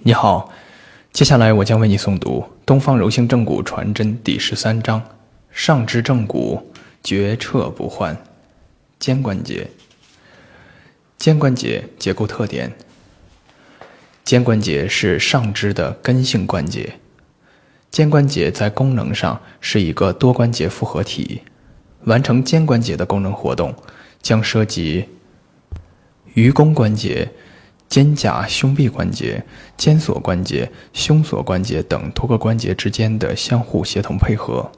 你好，接下来我将为你诵读《东方柔性正骨传真》第十三章：上肢正骨，绝彻不换。肩关节，肩关节结构特点。肩关节是上肢的根性关节。肩关节在功能上是一个多关节复合体。完成肩关节的功能活动，将涉及盂肱关节。肩胛胸臂关节、肩锁关节、胸锁关节等多个关节之间的相互协同配合。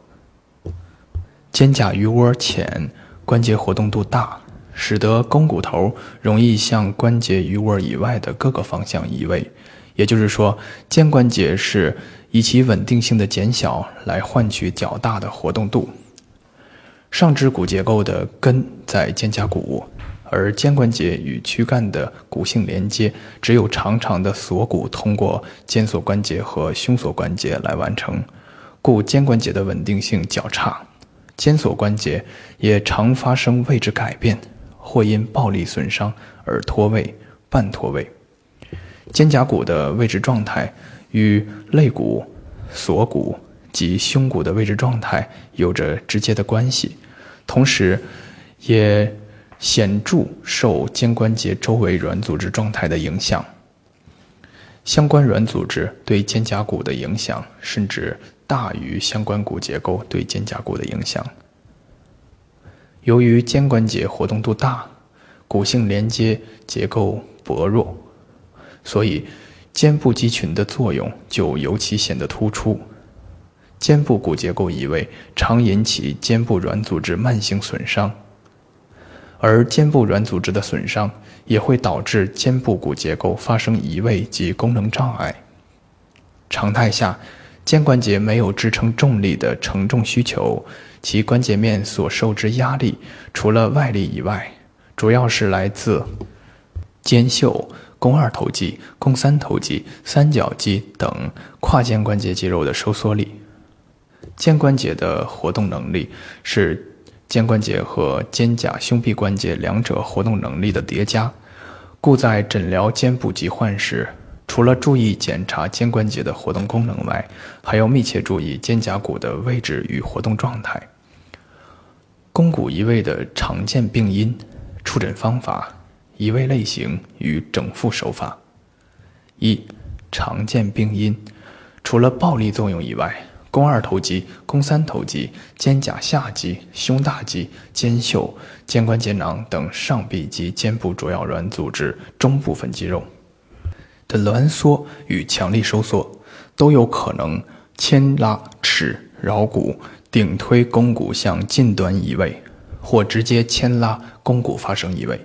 肩胛盂窝浅，关节活动度大，使得肱骨头容易向关节盂窝以外的各个方向移位。也就是说，肩关节是以其稳定性的减小来换取较大的活动度。上肢骨结构的根在肩胛骨。而肩关节与躯干的骨性连接，只有长长的锁骨通过肩锁关节和胸锁关节来完成，故肩关节的稳定性较差。肩锁关节也常发生位置改变，或因暴力损伤而脱位、半脱位。肩胛骨的位置状态与肋骨、锁骨及胸骨的位置状态有着直接的关系，同时，也。显著受肩关节周围软组织状态的影响，相关软组织对肩胛骨的影响甚至大于相关骨结构对肩胛骨的影响。由于肩关节活动度大，骨性连接结构薄弱，所以肩部肌群的作用就尤其显得突出。肩部骨结构移位常引起肩部软组织慢性损伤。而肩部软组织的损伤也会导致肩部骨结构发生移位及功能障碍。常态下，肩关节没有支撑重力的承重需求，其关节面所受之压力，除了外力以外，主要是来自肩袖、肱二头肌、肱三头肌、三角肌等跨肩关节肌肉的收缩力。肩关节的活动能力是。肩关节和肩胛胸臂关节两者活动能力的叠加，故在诊疗肩部疾患时，除了注意检查肩关节的活动功能外，还要密切注意肩胛骨的位置与活动状态。肱骨移位的常见病因、触诊方法、移位类型与整复手法。一、常见病因，除了暴力作用以外。肱二头肌、肱三头肌、肩胛下肌、胸大肌、肩袖、肩关节囊等上臂及肩部主要软组织中部分肌肉的挛缩与强力收缩，都有可能牵拉尺桡骨，顶推肱骨向近端移位，或直接牵拉肱骨发生移位。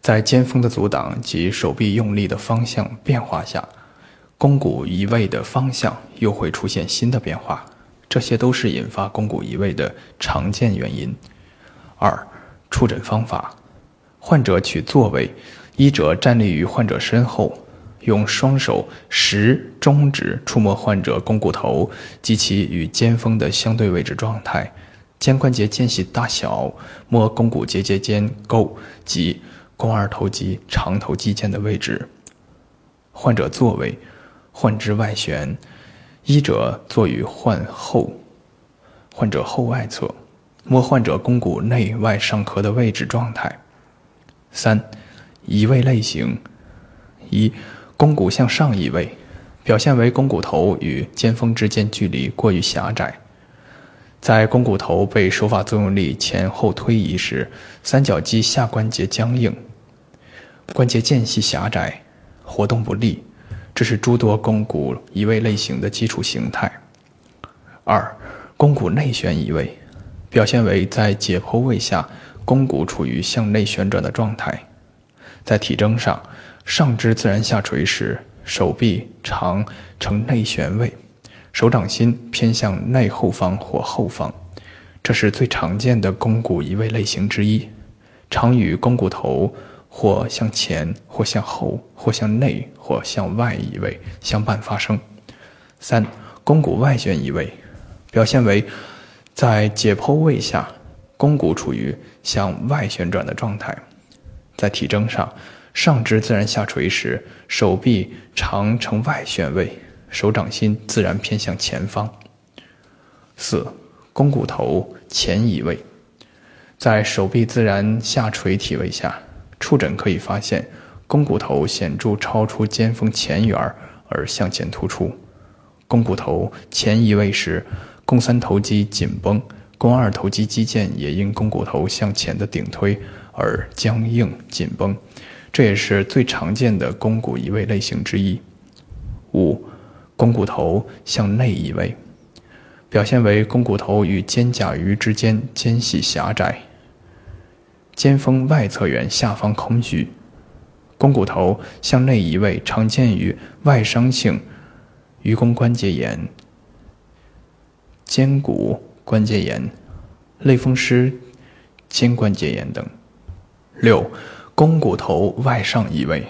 在肩峰的阻挡及手臂用力的方向变化下。肱骨移位的方向又会出现新的变化，这些都是引发肱骨移位的常见原因。二、触诊方法：患者取坐位，医者站立于患者身后，用双手食中指触摸患者肱骨头及其与肩峰的相对位置状态，肩关节间隙大小，摸肱骨结节间沟及肱二头肌长头肌间的位置。患者坐位。患肢外旋，医者坐于患后，患者后外侧，摸患者肱骨内外上髁的位置状态。三，移位类型：一，肱骨向上移位，表现为肱骨头与肩峰之间距离过于狭窄，在肱骨头被手法作用力前后推移时，三角肌下关节僵硬，关节间隙狭窄，活动不利。这是诸多肱骨移位类型的基础形态。二，肱骨内旋移位，表现为在解剖位下，肱骨处于向内旋转的状态。在体征上，上肢自然下垂时，手臂常呈内旋位，手掌心偏向内后方或后方，这是最常见的肱骨移位类型之一，常与肱骨头。或向前，或向后，或向内，或向外移位相伴发生。三、肱骨外旋移位，表现为在解剖位下，肱骨处于向外旋转的状态。在体征上，上肢自然下垂时，手臂常呈外旋位，手掌心自然偏向前方。四，肱骨头前移位，在手臂自然下垂体位下，触诊可以发现肱骨头显著超出肩峰前缘而向前突出。肱骨头前移位时，肱三头肌紧绷，肱二头肌肌腱也因肱骨头向前的顶推而僵硬紧绷。这也是最常见的肱骨移位类型之一。五，肱骨头向内移位，表现为肱骨头与肩胛盂之间间隙狭窄，肩峰外侧缘下方空虚。肱骨头向内移位常见于外伤性盂肱关节炎、肩骨关节炎、类风湿肩关节炎等。六。肱骨头外上移位，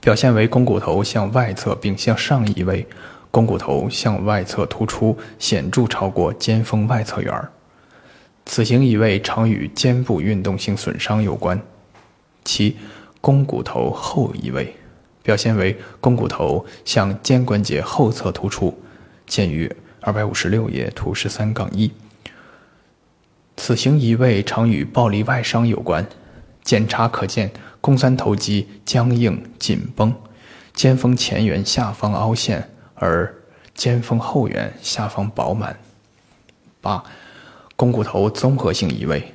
表现为肱骨头向外侧并向上移位，肱骨头向外侧突出，显著超过肩峰外侧缘儿。此型移位常与肩部运动性损伤有关。七，肱骨头后移位，表现为肱骨头向肩关节后侧突出，见于二百五十六页图十三杠一。此型移位常与暴力外伤有关。检查可见。肱三头肌僵硬紧绷，肩峰前缘下方凹陷，而肩峰后缘下方饱满。八，肱骨头综合性移位，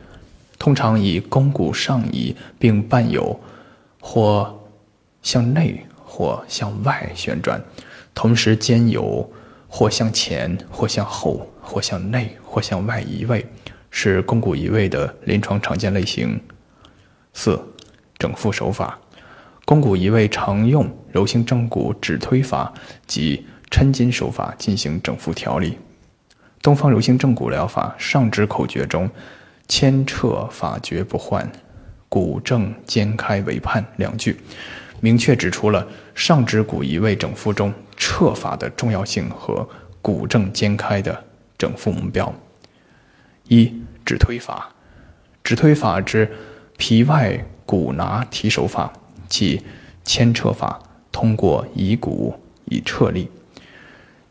通常以肱骨上移，并伴有或向内或向外旋转，同时兼有或向前或向后或向内或向外移位，是肱骨移位的临床常见类型。四。整复手法，肱骨移位常用柔性正骨指推法及抻筋手法进行整复调理。东方柔性正骨疗法上肢口诀中，牵撤法诀不换，骨正肩开为盼两句，明确指出了上肢骨移位整复中撤法的重要性和骨正肩开的整复目标。一指推法，指推法之皮外。骨拿提手法，即牵扯法，通过移骨以撤力，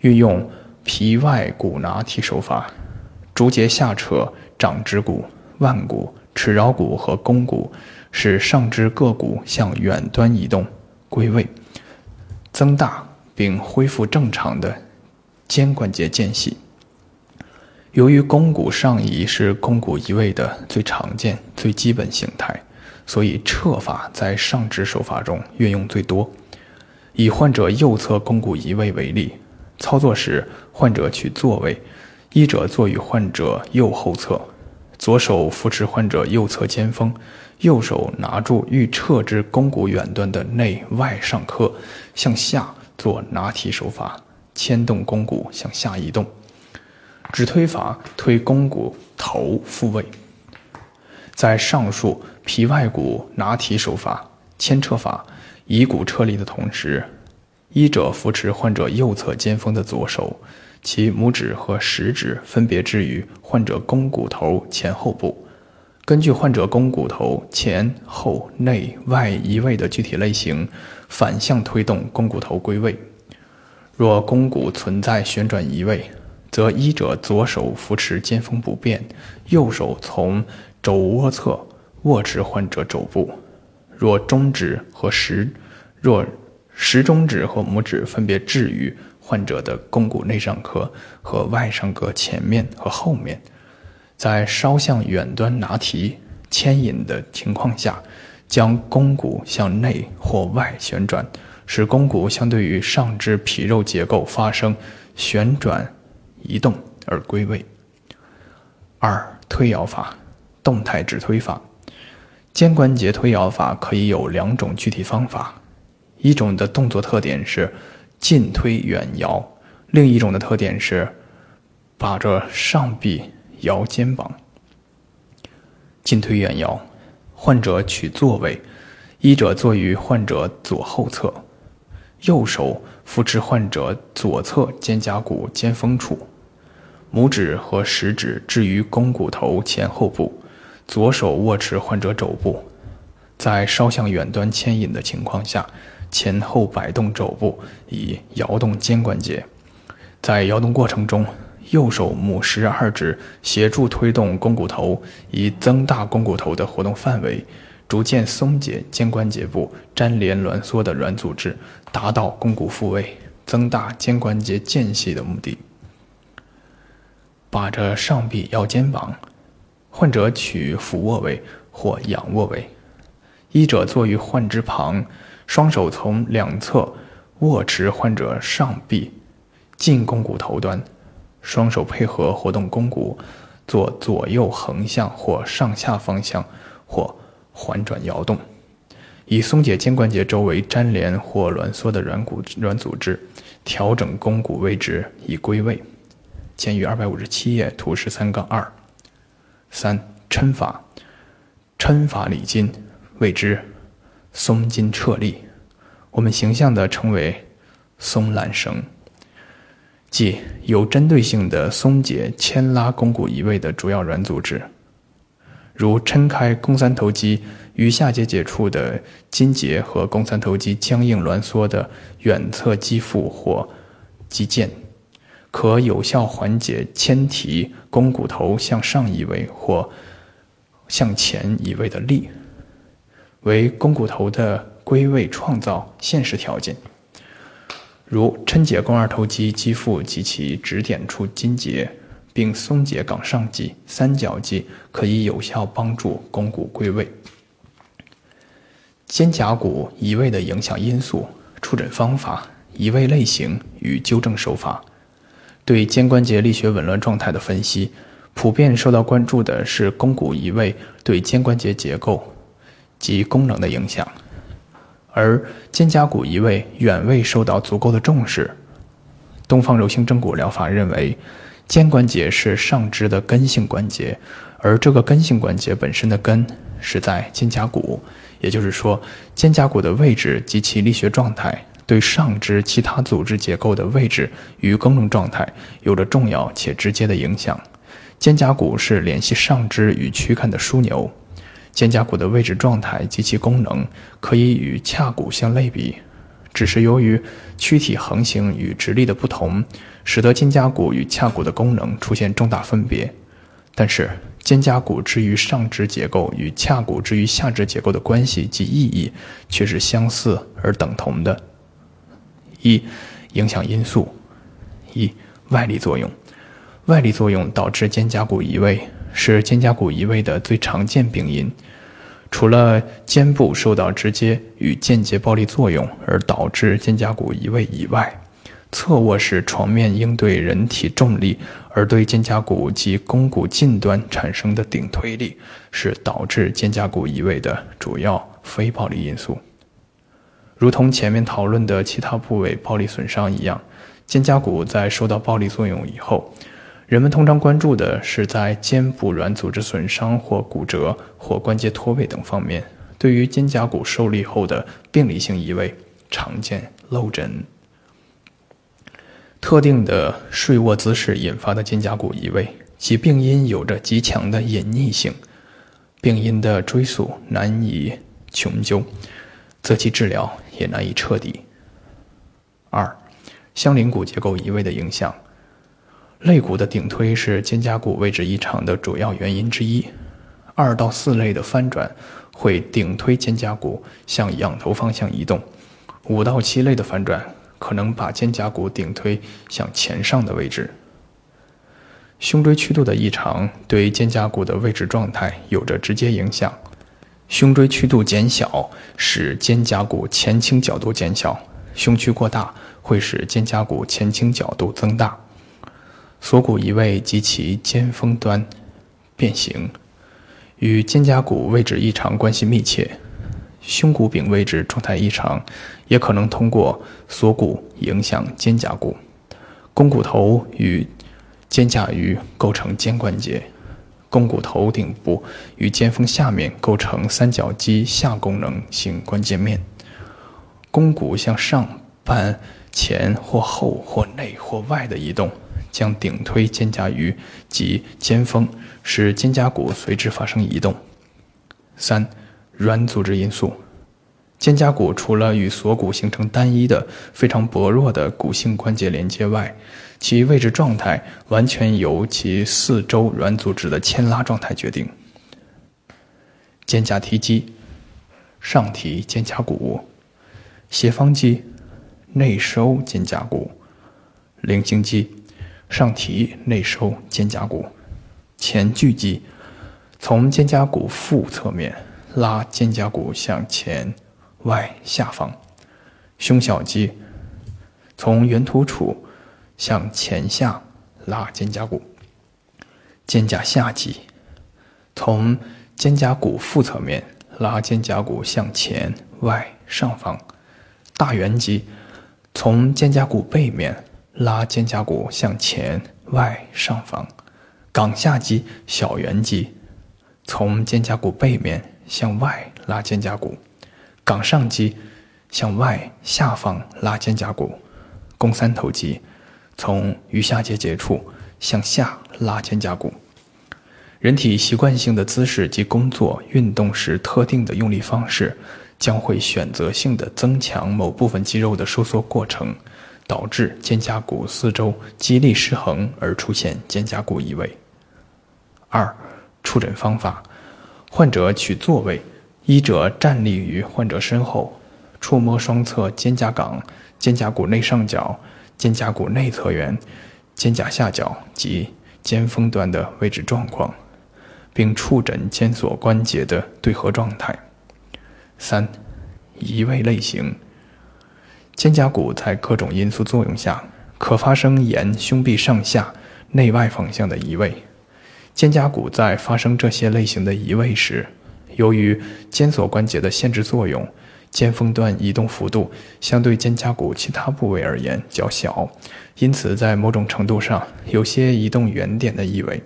运用皮外骨拿提手法，逐节下扯掌指骨、腕骨、尺桡骨和肱骨，使上肢各骨向远端移动归位，增大并恢复正常的肩关节间隙。由于肱骨上移是肱骨移位的最常见、最基本形态。所以撤法在上肢手法中运用最多。以患者右侧肱骨移位为例，操作时患者取坐位，医者坐于患者右后侧，左手扶持患者右侧肩峰，右手拿住欲撤之肱骨远端的内外上髁，向下做拿提手法，牵动肱骨向下移动。指推法推肱骨头复位。在上述皮外骨拿提手法、牵扯法、以骨撤力的同时，医者扶持患者右侧肩峰的左手，其拇指和食指分别置于患者肱骨头前后部，根据患者肱骨头前后内外移位的具体类型，反向推动肱骨头归位。若肱骨存在旋转移位，则医者左手扶持肩峰不变，右手从。肘窝侧握持患者肘部，若中指和食，若食中指和拇指分别置于患者的肱骨内上髁和外上髁前面和后面，在稍向远端拿提牵引的情况下，将肱骨向内或外旋转，使肱骨相对于上肢皮肉结构发生旋转移动而归位。二推摇法。动态指推法，肩关节推摇法可以有两种具体方法，一种的动作特点是近推远摇，另一种的特点是把着上臂摇肩膀。近推远摇，患者取坐位，医者坐于患者左后侧，右手扶持患者左侧肩胛骨肩峰处，拇指和食指置于肱骨头前后部。左手握持患者肘部，在稍向远端牵引的情况下，前后摆动肘部以摇动肩关节。在摇动过程中，右手拇食二指协助推动肱骨头，以增大肱骨头的活动范围，逐渐松解肩关节部粘连挛缩的软组织，达到肱骨复位、增大肩关节间隙的目的。把着上臂腰肩膀，患者取俯卧位或仰卧位，医者坐于患肢旁，双手从两侧握持患者上臂，近肱骨头端，双手配合活动肱骨，做左右横向或上下方向或环转摇动，以松解肩关节周围粘连或挛缩的软骨软组织，调整肱骨位置以归位。见于二百五十七页图十三杠二。三抻法，抻法理筋，谓之松筋撤力。我们形象地称为松缆绳，即有针对性的松解牵拉肱骨移位的主要软组织，如撑开肱三头肌与下节节处的筋结和肱三头肌僵硬挛缩的远侧肌腹或肌腱。可有效缓解牵提肱骨头向上移位或向前移位的力，为肱骨头的归位创造现实条件。如抻解肱二头肌肌腹及其指点处筋节，并松解冈上肌、三角肌，可以有效帮助肱骨归位。肩胛骨移位的影响因素、触诊方法、移位类型与纠正手法。对肩关节力学紊乱状态的分析，普遍受到关注的是肱骨移位对肩关节结构及功能的影响，而肩胛骨移位远未受到足够的重视。东方柔性正骨疗法认为，肩关节是上肢的根性关节，而这个根性关节本身的根是在肩胛骨，也就是说，肩胛骨的位置及其力学状态。对上肢其他组织结构的位置与功能状态有着重要且直接的影响。肩胛骨是联系上肢与躯干的枢纽，肩胛骨的位置状态及其功能可以与髂骨相类比，只是由于躯体横行与直立的不同，使得肩胛骨与髂骨的功能出现重大分别。但是，肩胛骨之于上肢结构与髂骨之于下肢结构的关系及意义却是相似而等同的。一、影响因素：一、外力作用。外力作用导致肩胛骨移位，是肩胛骨移位的最常见病因。除了肩部受到直接与间接暴力作用而导致肩胛骨移位以外，侧卧式床面应对人体重力而对肩胛骨及肱骨近端产生的顶推力，是导致肩胛骨移位的主要非暴力因素。如同前面讨论的其他部位暴力损伤一样，肩胛骨在受到暴力作用以后，人们通常关注的是在肩部软组织损伤或骨折或关节脱位等方面。对于肩胛骨受力后的病理性移位，常见漏诊、特定的睡卧姿势引发的肩胛骨移位，其病因有着极强的隐匿性，病因的追溯难以穷究。则其治疗也难以彻底。二，相邻骨结构移位的影响，肋骨的顶推是肩胛骨位置异常的主要原因之一。二到四肋的翻转会顶推肩胛骨向仰头方向移动，五到七肋的翻转可能把肩胛骨顶推向前上的位置。胸椎曲度的异常对肩胛骨的位置状态有着直接影响。胸椎曲度减小，使肩胛骨前倾角度减小；胸曲过大，会使肩胛骨前倾角度增大。锁骨移位及其肩峰端变形，与肩胛骨位置异常关系密切。胸骨柄位置状态异常，也可能通过锁骨影响肩胛骨。肱骨头与肩胛盂构成肩关节。肱骨头顶部与肩峰下面构成三角肌下功能性关节面。肱骨向上半前或后或内或外的移动，将顶推肩胛盂及肩峰，使肩胛骨随之发生移动。三、软组织因素。肩胛骨除了与锁骨形成单一的、非常薄弱的骨性关节连接外，其位置状态完全由其四周软组织的牵拉状态决定。肩胛提肌，上提肩胛骨；斜方肌，内收肩胛骨；菱形肌，上提内收肩胛骨；前锯肌，从肩胛骨腹侧面拉肩胛骨向前。外下方，胸小肌从圆突处向前下拉肩胛骨；肩胛下肌从肩胛骨腹侧面拉肩胛骨向前外上方；大圆肌从肩胛骨背面拉肩胛骨向前外上方；冈下肌、小圆肌从肩胛骨背面向外拉肩胛骨。冈上肌向外下方拉肩胛骨，肱三头肌从鱼下结节处向下拉肩胛骨。人体习惯性的姿势及工作运动时特定的用力方式，将会选择性的增强某部分肌肉的收缩过程，导致肩胛骨四周肌力失衡而出现肩胛骨移位。二、触诊方法：患者取座位。医者站立于患者身后，触摸双侧肩胛冈、肩胛骨内上角、肩胛骨内侧缘、肩胛下角及肩峰端的位置状况，并触诊肩锁关节的对合状态。三、移位类型。肩胛骨在各种因素作用下，可发生沿胸壁上下、内外方向的移位。肩胛骨在发生这些类型的移位时，由于肩锁关节的限制作用，肩峰端移动幅度相对肩胛骨其他部位而言较小，因此在某种程度上有些移动原点的意味。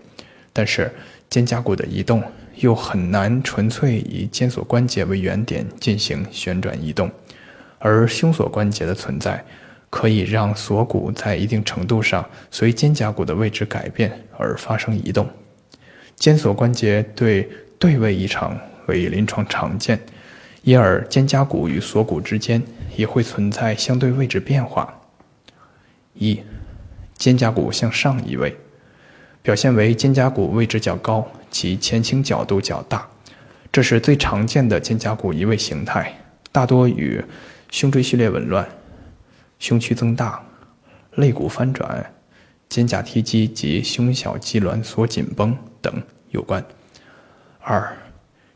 但是，肩胛骨的移动又很难纯粹以肩锁关节为原点进行旋转移动，而胸锁关节的存在可以让锁骨在一定程度上随肩胛骨的位置改变而发生移动。肩锁关节对对位异常。为临床常见，因而肩胛骨与锁骨之间也会存在相对位置变化。一、肩胛骨向上移位，表现为肩胛骨位置较高，其前倾角度较大，这是最常见的肩胛骨移位形态，大多与胸椎序列紊乱、胸区增大、肋骨翻转、肩胛提肌及胸小肌挛缩紧绷等有关。二、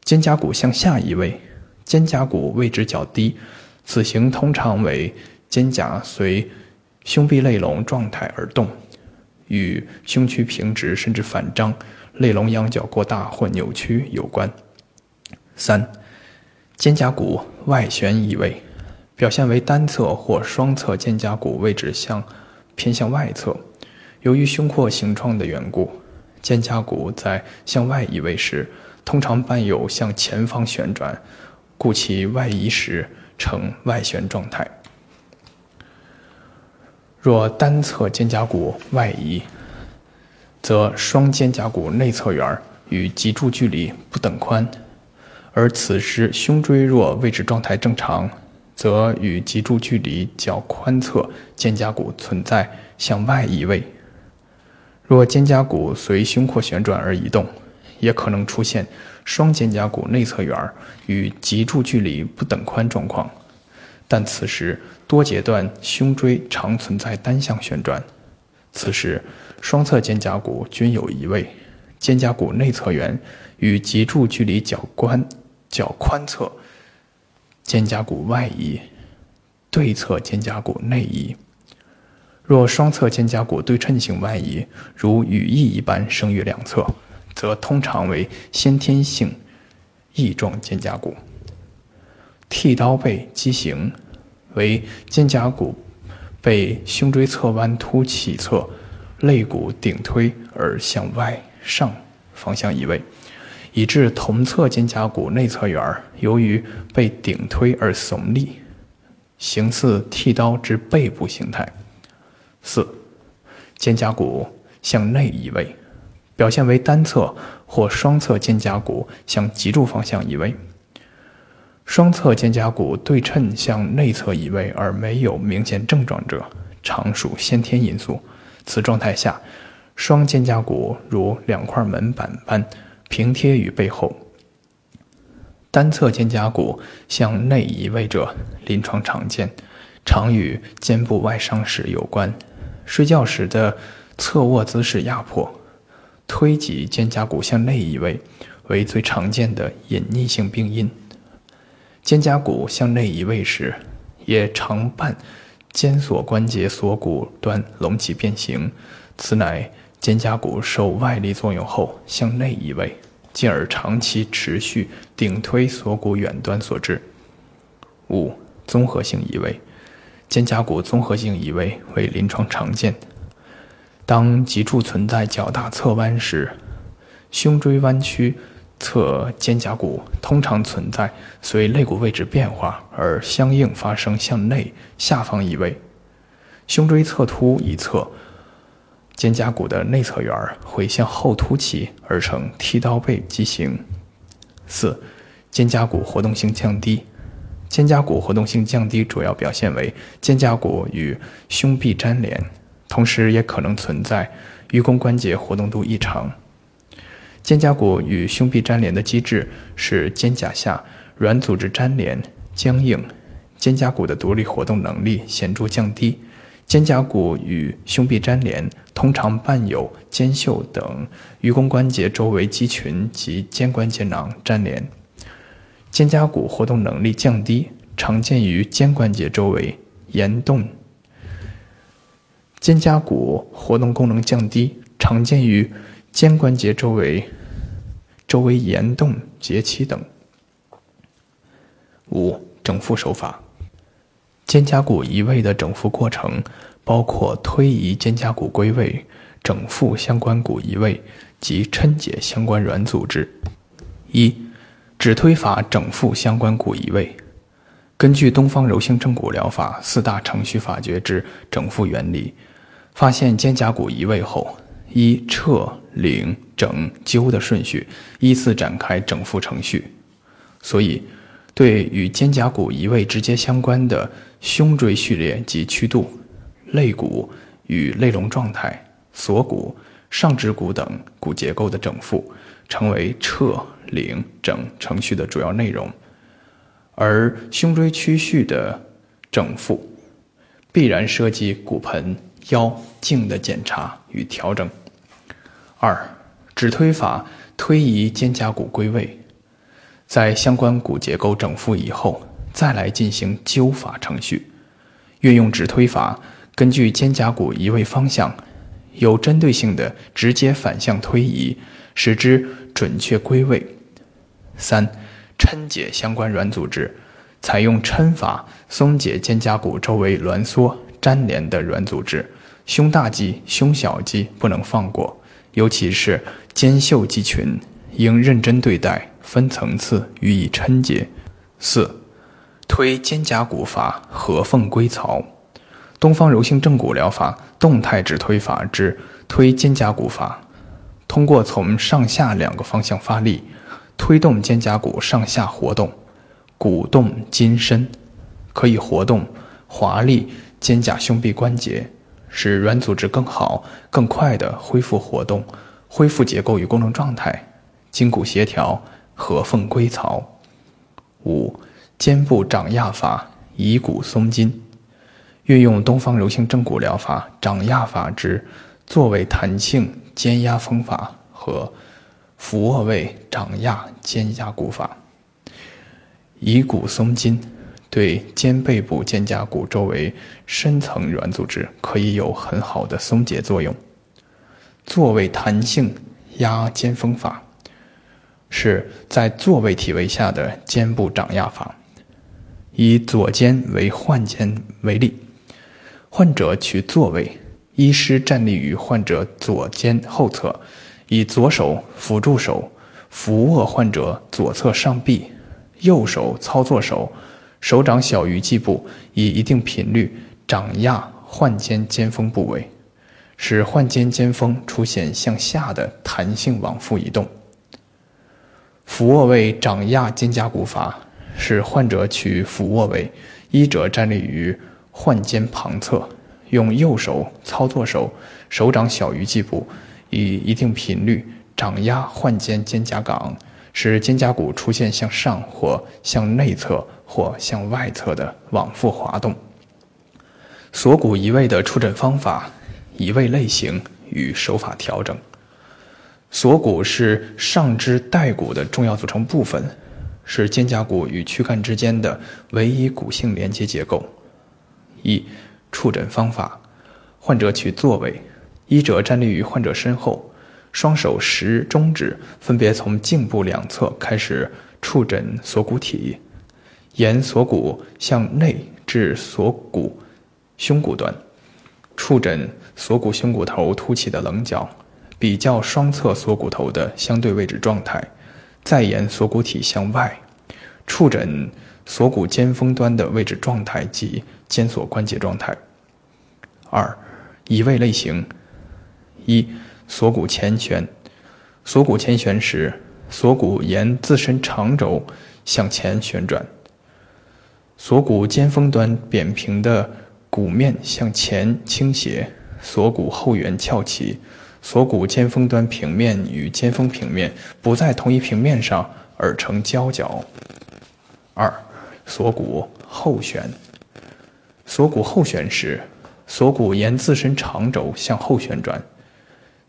肩胛骨向下移位，肩胛骨位置较低，此型通常为肩胛随胸壁肋龙状态而动，与胸区平直甚至反张、肋龙仰角过大或扭曲有关。三、肩胛骨外旋移位，表现为单侧或双侧肩胛骨位置向偏向外侧，由于胸廓形状的缘故，肩胛骨在向外移位时。通常伴有向前方旋转，故其外移时呈外旋状态。若单侧肩胛骨外移，则双肩胛骨内侧缘与脊柱距离不等宽，而此时胸椎若位置状态正常，则与脊柱距离较宽侧肩胛骨存在向外移位。若肩胛骨随胸廓旋转而移动。也可能出现双肩胛骨内侧缘与脊柱距离不等宽状况，但此时多节段胸椎常存在单向旋转，此时双侧肩胛骨均有移位，肩胛骨内侧缘与脊柱距离较宽较宽侧肩胛骨外移，对侧肩胛骨内移。若双侧肩胛骨对称性外移，如羽翼一般生于两侧。则通常为先天性翼状肩胛骨。剃刀背畸形为肩胛骨被胸椎侧弯凸起侧肋骨顶推而向外上方向移位，以致同侧肩胛骨内侧缘由于被顶推而耸立，形似剃刀之背部形态。四、肩胛骨向内移位。表现为单侧或双侧肩胛骨向脊柱方向移位，双侧肩胛骨对称向内侧移位而没有明显症状者，常属先天因素。此状态下，双肩胛骨如两块门板般平贴于背后。单侧肩胛骨向内移位者，临床常见，常与肩部外伤史有关。睡觉时的侧卧姿势压迫，推挤肩胛骨向内移位，为最常见的隐匿性病因。肩胛骨向内移位时，也常伴肩锁关节锁骨端隆起变形，此乃肩胛骨受外力作用后向内移位，进而长期持续顶推锁骨远端所致。五、综合性移位，肩胛骨综合性移位为临床常见。当脊柱存在较大侧弯时，胸椎弯曲。侧肩胛骨通常存在随肋骨位置变化而相应发生向内下方移位，胸椎侧凸一侧肩胛骨的内侧缘会向后凸起而成剃刀背畸形。四、肩胛骨活动性降低，肩胛骨活动性降低主要表现为肩胛骨与胸壁粘连，同时也可能存在盂肱关节活动度异常。肩胛骨与胸壁粘连的机制是肩胛下软组织粘连僵硬，肩胛骨的独立活动能力显著降低。肩胛骨与胸壁粘连通常伴有肩袖等盂肱关节周围肌群及肩关节囊粘连。肩胛骨活动能力降低，常见于肩关节周围炎动。肩胛骨活动功能降低，常见于肩关节周围。周围炎动结期等。五、整复手法。肩胛骨移位的整复过程包括推移肩胛骨归位、整复相关骨移位及抻解相关软组织。一、指推法整复相关骨移位。根据东方柔性正骨疗法四大程序法诀之整复原理，发现肩胛骨移位后，一撤。领、整、揪的顺序依次展开整复程序，所以对与肩胛骨移位直接相关的胸椎序列及曲度、肋骨与肋龙状态、锁骨、上肢骨等骨结构的整复，成为撤、领、整程序的主要内容。而胸椎曲序的整复，必然涉及骨盆、腰、颈的检查与调整。二、指推法推移肩胛骨归位，在相关骨结构整复以后，再来进行灸法程序。运用指推法，根据肩胛骨移位方向，有针对性的直接反向推移，使之准确归位。三、抻解相关软组织，采用抻法松解肩胛骨周围挛缩粘连的软组织，胸大肌、胸小肌不能放过。尤其是肩袖肌群，应认真对待，分层次予以抻解。四、推肩胛骨法合缝归槽。东方柔性正骨疗法动态指推法之推肩胛骨法，通过从上下两个方向发力，推动肩胛骨上下活动，骨动筋伸，可以活动华丽肩胛胸壁关节。使软组织更好、更快地恢复活动，恢复结构与功能状态，筋骨协调，合缝归槽。五、肩部掌压法，以骨松筋。运用东方柔性正骨疗法掌压法之坐位弹性肩压风法和俯卧位掌压肩胛骨法，以骨松筋。对肩背部肩胛骨周围深层软组织可以有很好的松解作用。坐位弹性压肩风法是在坐位体位下的肩部掌压法，以左肩为患肩为例，患者取坐位，医师站立于患者左肩后侧，以左手辅助手扶握患者左侧上臂，右手操作手。手掌小于际部，以一定频率掌压患肩肩峰部位，使患肩肩峰出现向下的弹性往复移动。俯卧位掌压肩胛骨法使患者取俯卧位，医者站立于患肩旁侧，用右手操作手，手掌小于际部，以一定频率掌压患肩肩胛冈，使肩胛骨出现向上或向内侧或向外侧的往复滑动。锁骨移位的触诊方法、移位类型与手法调整。锁骨是上肢带骨的重要组成部分，是肩胛骨与躯干之间的唯一骨性连接结构。一、触诊方法：患者取坐位，医者站立于患者身后，双手食中指分别从颈部两侧开始触诊锁骨体，沿锁骨向内至锁骨胸骨端，触诊锁骨胸骨头凸起的棱角。比较双侧锁骨头的相对位置状态，再沿锁骨体向外，触诊锁骨尖峰端的位置状态及肩锁关节状态。二、移位类型：一、锁骨前旋。锁骨前旋时，锁骨沿自身长轴向前旋转，锁骨尖峰端扁平的骨面向前倾斜，锁骨后缘翘起。锁骨尖峰端平面与尖峰平面不在同一平面上，而成交角。二、锁骨后旋。锁骨后旋时，锁骨沿自身长轴向后旋转，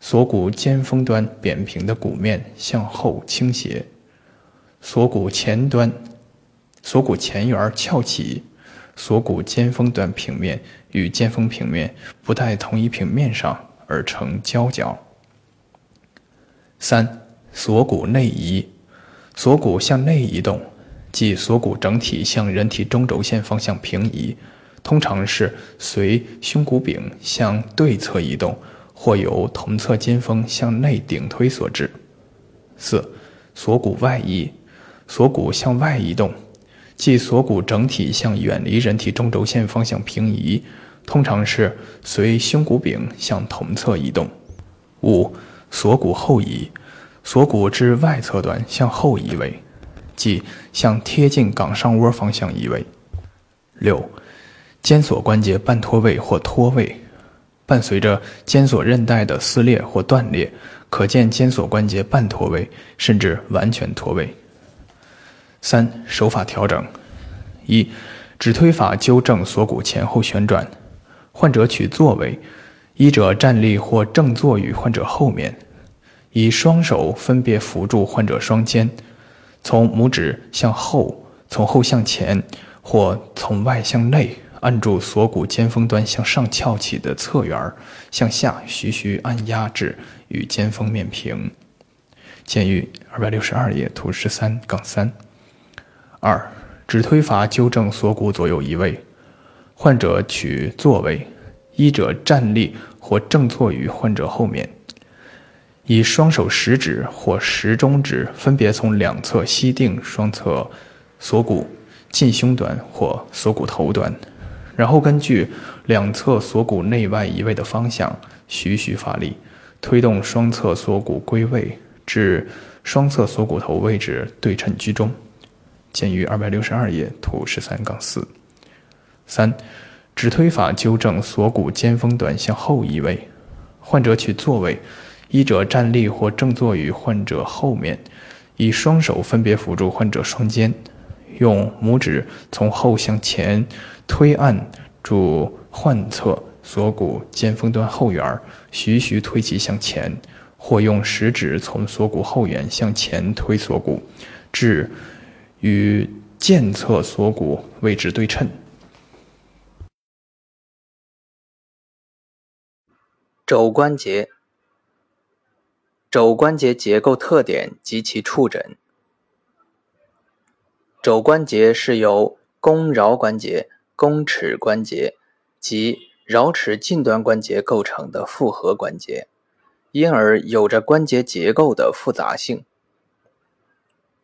锁骨尖峰端扁平的骨面向后倾斜，锁骨前端、锁骨前缘翘起，锁骨尖峰端平面与尖峰平面不在同一平面上。而成交角。三、锁骨内移，锁骨向内移动，即锁骨整体向人体中轴线方向平移，通常是随胸骨柄向对侧移动，或由同侧肩峰向内顶推所致。四、锁骨外移，锁骨向外移动，即锁骨整体向远离人体中轴线方向平移。通常是随胸骨柄向同侧移动。五、锁骨后移，锁骨至外侧端向后移位，即向贴近冈上窝方向移位。六、肩锁关节半脱位或脱位，伴随着肩锁韧带的撕裂或断裂，可见肩锁关节半脱位甚至完全脱位。三、手法调整：一、指推法纠正锁骨前后旋转。患者取坐位，医者站立或正坐于患者后面，以双手分别扶住患者双肩，从拇指向后，从后向前，或从外向内按住锁骨尖峰端向上翘起的侧缘，向下徐徐按压至与肩峰面平。见于二百六十二页图十三杠三。二、指推法纠正锁骨左右移位。患者取坐位，医者站立或正坐于患者后面，以双手食指或食中指分别从两侧吸定双侧锁骨近胸端或锁骨头端，然后根据两侧锁骨内外移位的方向，徐徐发力，推动双侧锁骨归位至双侧锁骨头位置对称居中。见于二百六十二页图十三杠四。三，指推法纠正锁骨尖峰端向后移位。患者取坐位，医者站立或正坐于患者后面，以双手分别扶住患者双肩，用拇指从后向前推按住患侧锁骨尖峰端后缘，徐徐推其向前，或用食指从锁骨后缘向前推锁骨，至与健侧锁骨位置对称。肘关节，肘关节结构特点及其触诊。肘关节是由肱桡关节、肱尺关节及桡尺近端关节构成的复合关节，因而有着关节结构的复杂性。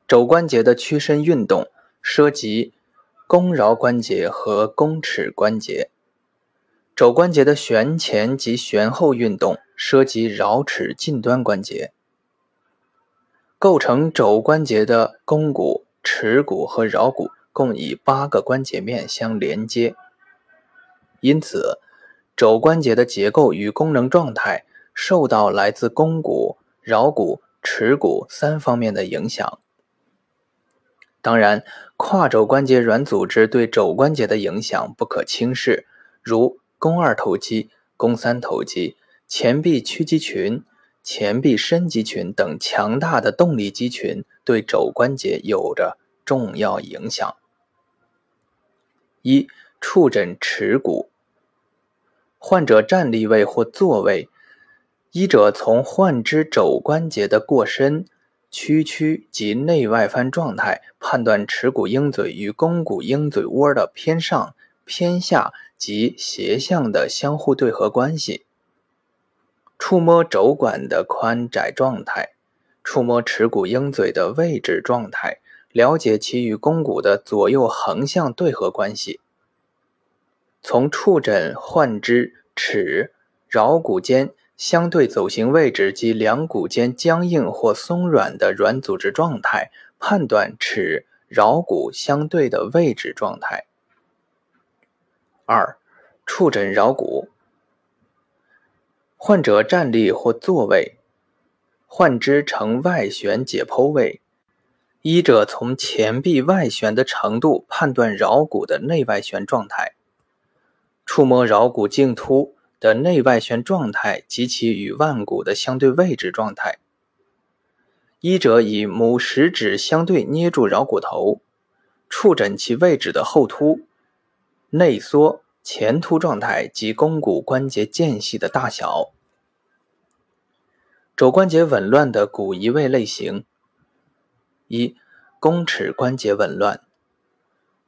肘关节的屈伸运动涉及肱桡关节和肱尺关节。肘关节的旋前及旋后运动涉及桡尺近端关节。构成肘关节的肱骨、耻骨和桡骨共以八个关节面相连接，因此肘关节的结构与功能状态受到来自肱骨、桡骨、耻骨三方面的影响。当然，跨肘关节软组织对肘关节的影响不可轻视，如肱二头肌、肱三头肌、前臂屈肌群。前臂伸肌群等强大的动力肌群对肘关节有着重要影响。一、触诊耻骨。患者站立位或坐位，医者从患肢肘关节的过伸、屈曲及内外翻状态，判断耻骨鹰嘴与肱骨鹰嘴窝的偏上、偏下及斜向的相互对合关系。触摸肘管的宽窄状态，触摸耻骨鹰嘴的位置状态，了解其与肱骨的左右横向对合关系。从触诊患肢尺桡骨间相对走行位置及两骨间僵硬或松软的软组织状态，判断尺桡骨相对的位置状态。二、触诊桡骨。患者站立或坐位，患肢呈外旋解剖位，医者从前臂外旋的程度判断桡骨的内外旋状态，触摸桡骨茎突的内外旋状态及其与腕骨的相对位置状态。医者以拇食指相对捏住桡骨头，触诊其位置的后凸、内缩、前凸状态及肱骨关节间隙的大小。肘关节紊乱的骨移位类型：一、肱尺关节紊乱，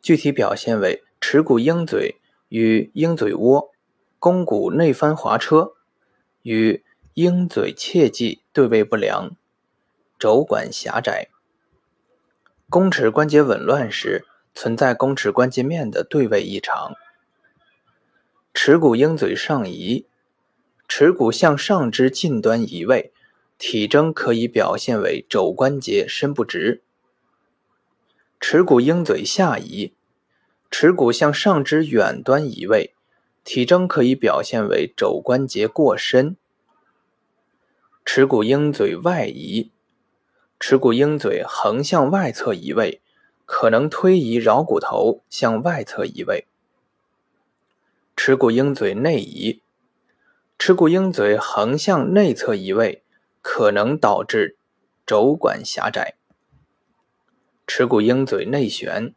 具体表现为耻骨鹰嘴与鹰嘴窝、肱骨内翻滑车与鹰嘴切迹对位不良，肘管狭窄。肱尺关节紊乱时，存在肱尺关节面的对位异常。耻骨鹰嘴上移，耻骨向上肢近端移位。体征可以表现为肘关节伸不直，耻骨鹰嘴下移，耻骨向上肢远端移位，体征可以表现为肘关节过伸。耻骨鹰嘴外移，耻骨鹰嘴横向外侧移位，可能推移桡骨头向外侧移位。耻骨鹰嘴内移，耻骨鹰嘴横向内侧移位。可能导致肘管狭窄。耻骨鹰嘴内旋，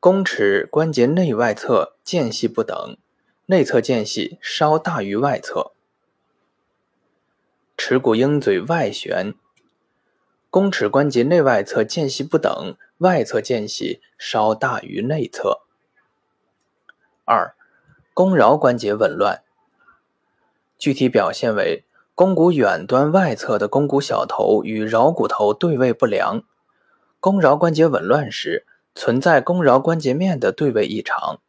肱尺关节内外侧间隙不等，内侧间隙稍大于外侧。耻骨鹰嘴外旋，肱尺关节内外侧间隙不等，外侧间隙稍大于内侧。二、肱桡关节紊乱，具体表现为。肱骨远端外侧的肱骨小头与桡骨头对位不良，肱桡关节紊乱时存在肱桡关节面的对位异常。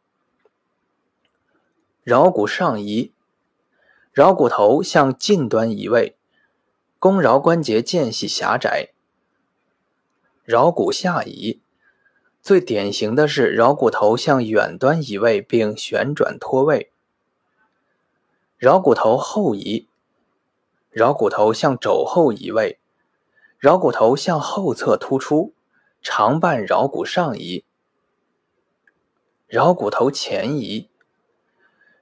桡骨上移，桡骨头向近端移位，肱桡关节间隙狭窄。桡骨下移，最典型的是桡骨头向远端移位并旋转脱位。桡骨头后移。桡骨头向肘后移位，桡骨头向后侧突出，长伴桡骨上移；桡骨头前移，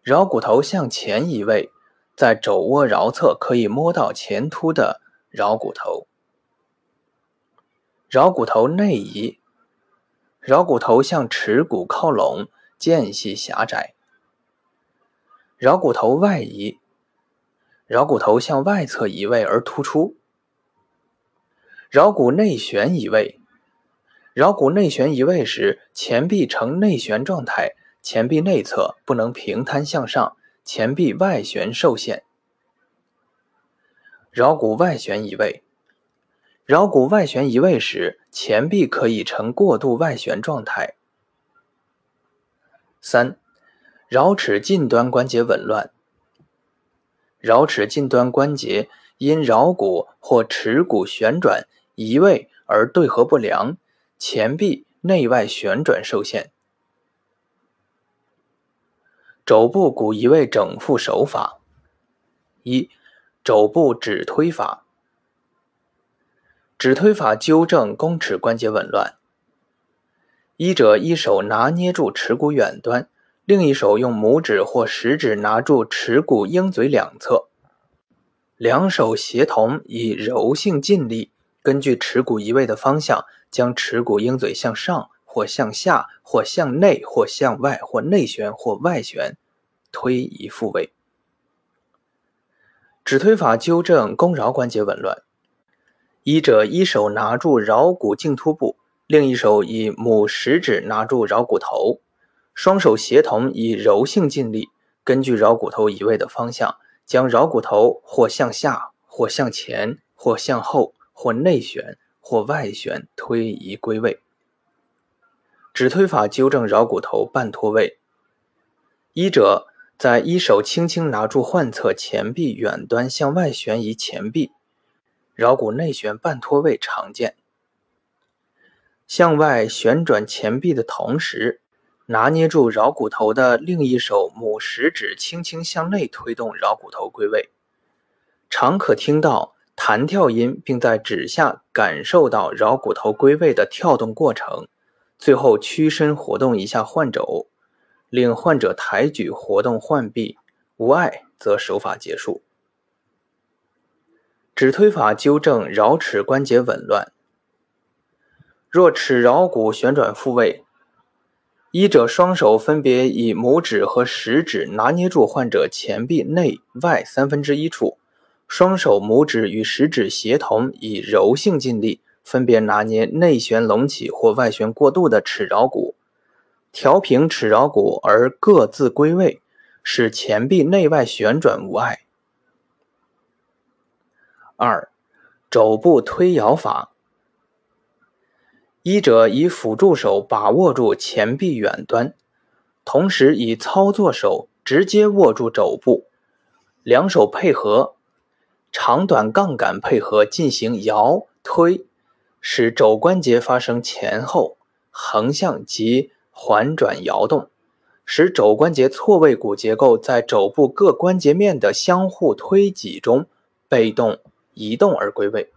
桡骨头向前移位，在肘窝桡侧可以摸到前凸的桡骨头；桡骨头内移，桡骨头向耻骨靠拢，间隙狭窄；桡骨头外移。桡骨头向外侧移位而突出，桡骨内旋移位。桡骨内旋移位时，前臂呈内旋状态，前臂内侧不能平摊向上，前臂外旋受限。桡骨外旋移位。桡骨外旋移位时，前臂可以呈过度外旋状态。三、桡尺近端关节紊乱。桡尺近端关节因桡骨或尺骨旋转移位而对合不良，前臂内外旋转受限。肘部骨移位整复手法：一、肘部指推法。指推法纠正肱尺关节紊乱。医者一手拿捏住耻骨远端，另一手用拇指或食指拿住耻骨鹰嘴两侧，两手协同，以柔性劲力，根据耻骨移位的方向，将耻骨鹰嘴向上或向下或向内或向外或内旋或外旋推移复位。指推法纠正肱桡关节紊乱。医者一手拿住桡骨茎突部。另一手以拇食指拿住桡骨头，双手协同，以柔性劲力，根据桡骨头移位的方向，将桡骨头或向下、或向前、或向后、或内旋、或外旋推移归位。指推法纠正桡骨头半脱位。医者在一手轻轻拿住患侧前臂远端向外旋移前臂，桡骨内旋半脱位常见。向外旋转前臂的同时，拿捏住桡骨头的另一手拇食指轻轻向内推动桡骨头归位，常可听到弹跳音，并在指下感受到桡骨头归位的跳动过程。最后屈身活动一下患肘，令患者抬举活动患臂，无碍则手法结束。指推法纠正桡尺关节紊乱。若尺桡骨旋转复位，医者双手分别以拇指和食指拿捏住患者前臂内外三分之一处，双手拇指与食指协同，以柔性劲力分别拿捏内旋隆起或外旋过度的尺桡骨，调平尺桡骨而各自归位，使前臂内外旋转无碍。二，肘部推摇法。医者以辅助手把握住前臂远端，同时以操作手直接握住肘部，两手配合，长短杠杆配合进行摇推，使肘关节发生前后、横向及环转摇动，使肘关节错位骨结构在肘部各关节面的相互推挤中被动移动而归位。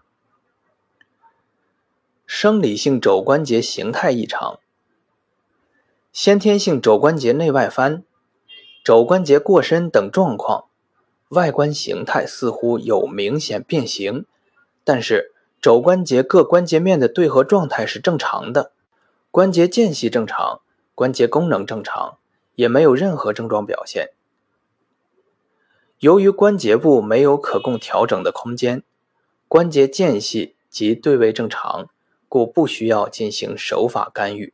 生理性肘关节形态异常，先天性肘关节内外翻、肘关节过伸等状况，外观形态似乎有明显变形，但是肘关节各关节面的对合状态是正常的，关节间隙正常，关节功能正常，也没有任何症状表现。由于关节部没有可供调整的空间，关节间隙及对位正常。故不需要进行手法干预。